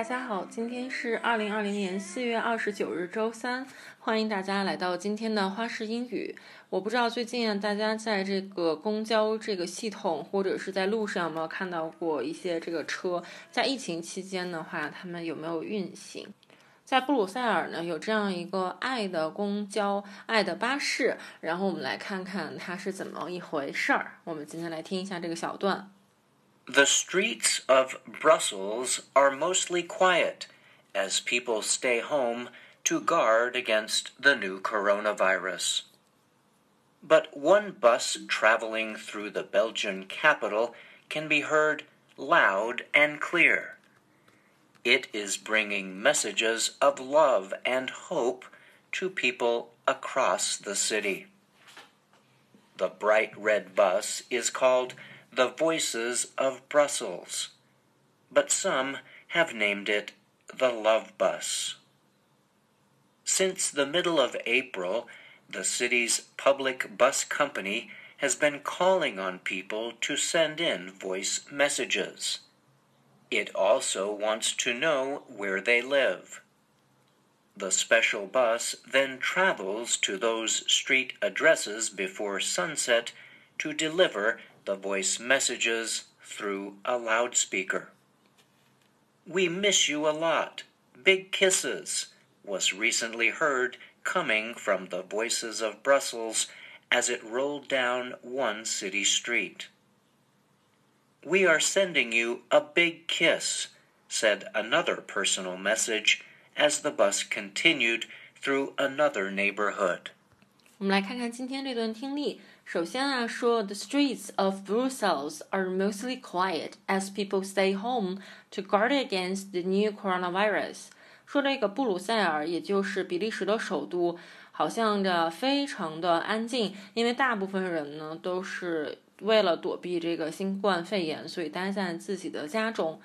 大家好，今天是二零二零年四月二十九日，周三。欢迎大家来到今天的花式英语。我不知道最近，大家在这个公交这个系统或者是在路上有没有看到过一些这个车？在疫情期间的话，他们有没有运行？在布鲁塞尔呢，有这样一个爱的公交、爱的巴士。然后我们来看看它是怎么一回事儿。我们今天来听一下这个小段。The streets of Brussels are mostly quiet as people stay home to guard against the new coronavirus. But one bus traveling through the Belgian capital can be heard loud and clear. It is bringing messages of love and hope to people across the city. The bright red bus is called the Voices of Brussels, but some have named it the Love Bus. Since the middle of April, the city's public bus company has been calling on people to send in voice messages. It also wants to know where they live. The special bus then travels to those street addresses before sunset to deliver the voice messages through a loudspeaker. We miss you a lot. Big kisses was recently heard coming from the voices of Brussels as it rolled down one city street. We are sending you a big kiss, said another personal message as the bus continued through another neighborhood. 我们来看看今天这段听力。 首先啊，说 The streets of Brussels are mostly quiet as people stay home to guard against the new coronavirus。说这个布鲁塞尔，也就是比利时的首都，好像的非常的安静，因为大部分人呢都是为了躲避这个新冠肺炎，所以待在自己的家中。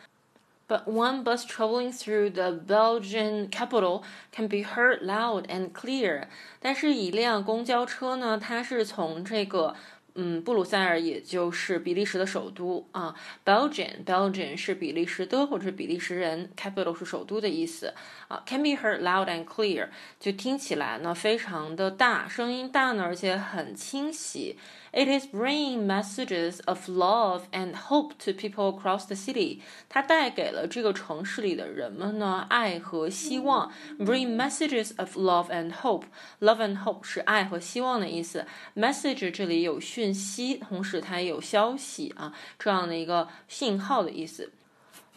But one bus traveling through the Belgian capital can be heard loud and clear。但是，一辆公交车呢，它是从这个嗯布鲁塞尔，也就是比利时的首都啊，Belgian，Belgian 是比利时的或者是比利时人，capital 是首都的意思啊，can be heard loud and clear，就听起来呢非常的大，声音大呢，而且很清晰。It is bringing messages of love and hope to people across the city。它带给了这个城市里的人们呢爱和希望。Bring messages of love and hope。Love and hope 是爱和希望的意思。Message 这里有讯息，同时它也有消息啊这样的一个信号的意思。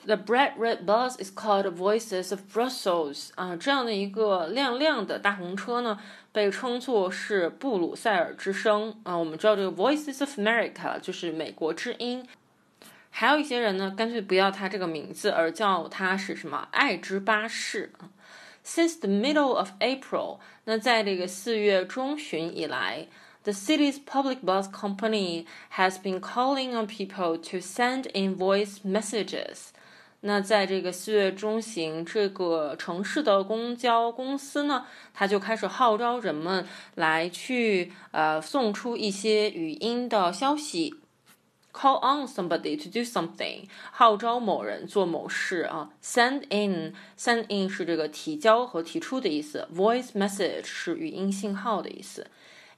The bright red bus is called Voices of Brussels。啊，这样的一个亮亮的大红车呢，被称作是布鲁塞尔之声。啊，我们知道这个 Voices of America 就是美国之音。还有一些人呢，干脆不要它这个名字，而叫它是什么爱之巴士。Since the middle of April，那在这个四月中旬以来，the city's public bus company has been calling on people to send in voice messages。 那在这个四月中旬，这个城市的公交公司呢，它就开始号召人们来去呃送出一些语音的消息，call on somebody to do something，号召某人做某事啊，send in，send in 是这个提交和提出的意思，voice message 是语音信号的意思。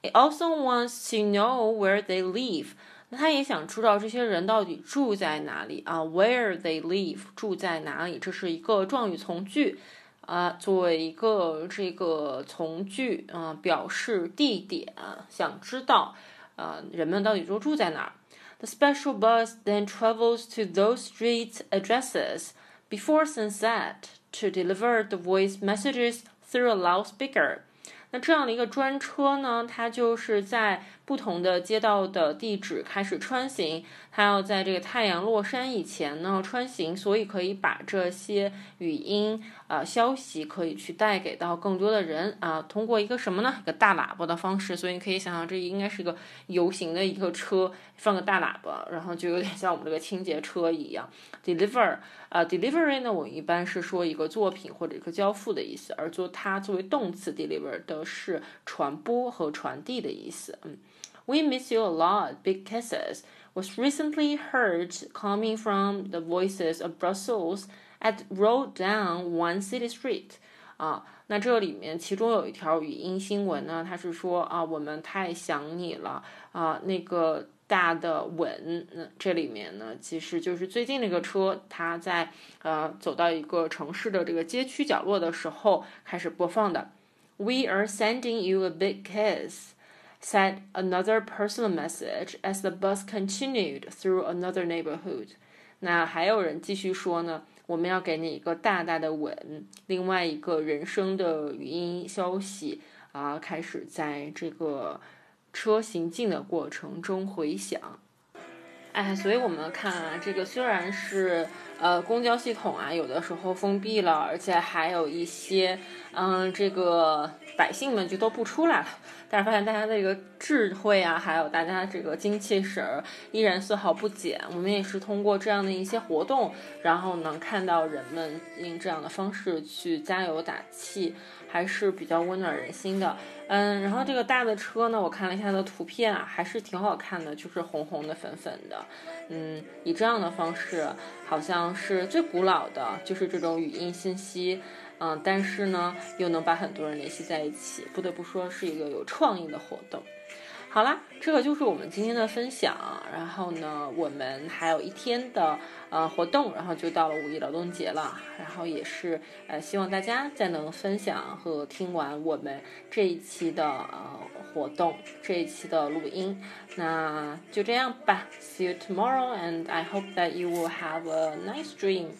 It also wants to know where they live。那他也想知道这些人到底住在哪里啊？Where they live，住在哪里？这是一个状语从句啊，作为一个这个从句啊，表示地点，想知道啊，人们到底都住在哪儿？The special bus then travels to those street addresses before sunset to deliver the voice messages through a loudspeaker. 那这样的一个专车呢，它就是在不同的街道的地址开始穿行，它要在这个太阳落山以前呢穿行，所以可以把这些语音啊消息可以去带给到更多的人啊，通过一个什么呢？一个大喇叭的方式，所以你可以想象这应该是一个游行的一个车，放个大喇叭，然后就有点像我们这个清洁车一样。Deliver 啊，delivery 呢，我一般是说一个作品或者一个交付的意思，而做它作为动词 deliver 的是传播和传递的意思。嗯 ，We miss you a lot. Big kisses was recently heard coming from the voices of Brussels ，at roll down one city street。啊，那这里面其中有一条语音新闻呢，它是说啊，我们太想你了啊，那个大的吻，那这里面呢，其实就是最近那个车，它在呃走到一个城市的这个街区角落的时候开始播放的。We are sending you a big kiss, Said another personal message as the bus continued through another neighborhood。那还有人继续说呢。我们要给你一个大大的吻。另外一个人声的语音消息啊，开始在这个车行进的过程中回响。哎，所以我们看啊，这个虽然是呃公交系统啊，有的时候封闭了，而且还有一些嗯，这个百姓们就都不出来了。但是发现大家的这个智慧啊，还有大家这个精气神儿依然丝毫不减。我们也是通过这样的一些活动，然后能看到人们用这样的方式去加油打气，还是比较温暖人心的。嗯，然后这个大的车呢，我看了一下它的图片啊，还是挺好看的，就是红红的、粉粉的。嗯，以这样的方式，好像是最古老的，就是这种语音信息。嗯，但是呢，又能把很多人联系在一起，不得不说是一个有创意的活动。好啦，这个就是我们今天的分享。然后呢，我们还有一天的呃活动，然后就到了五一劳动节了。然后也是呃，希望大家再能分享和听完我们这一期的呃活动，这一期的录音。那就这样吧，See you tomorrow, and I hope that you will have a nice dream.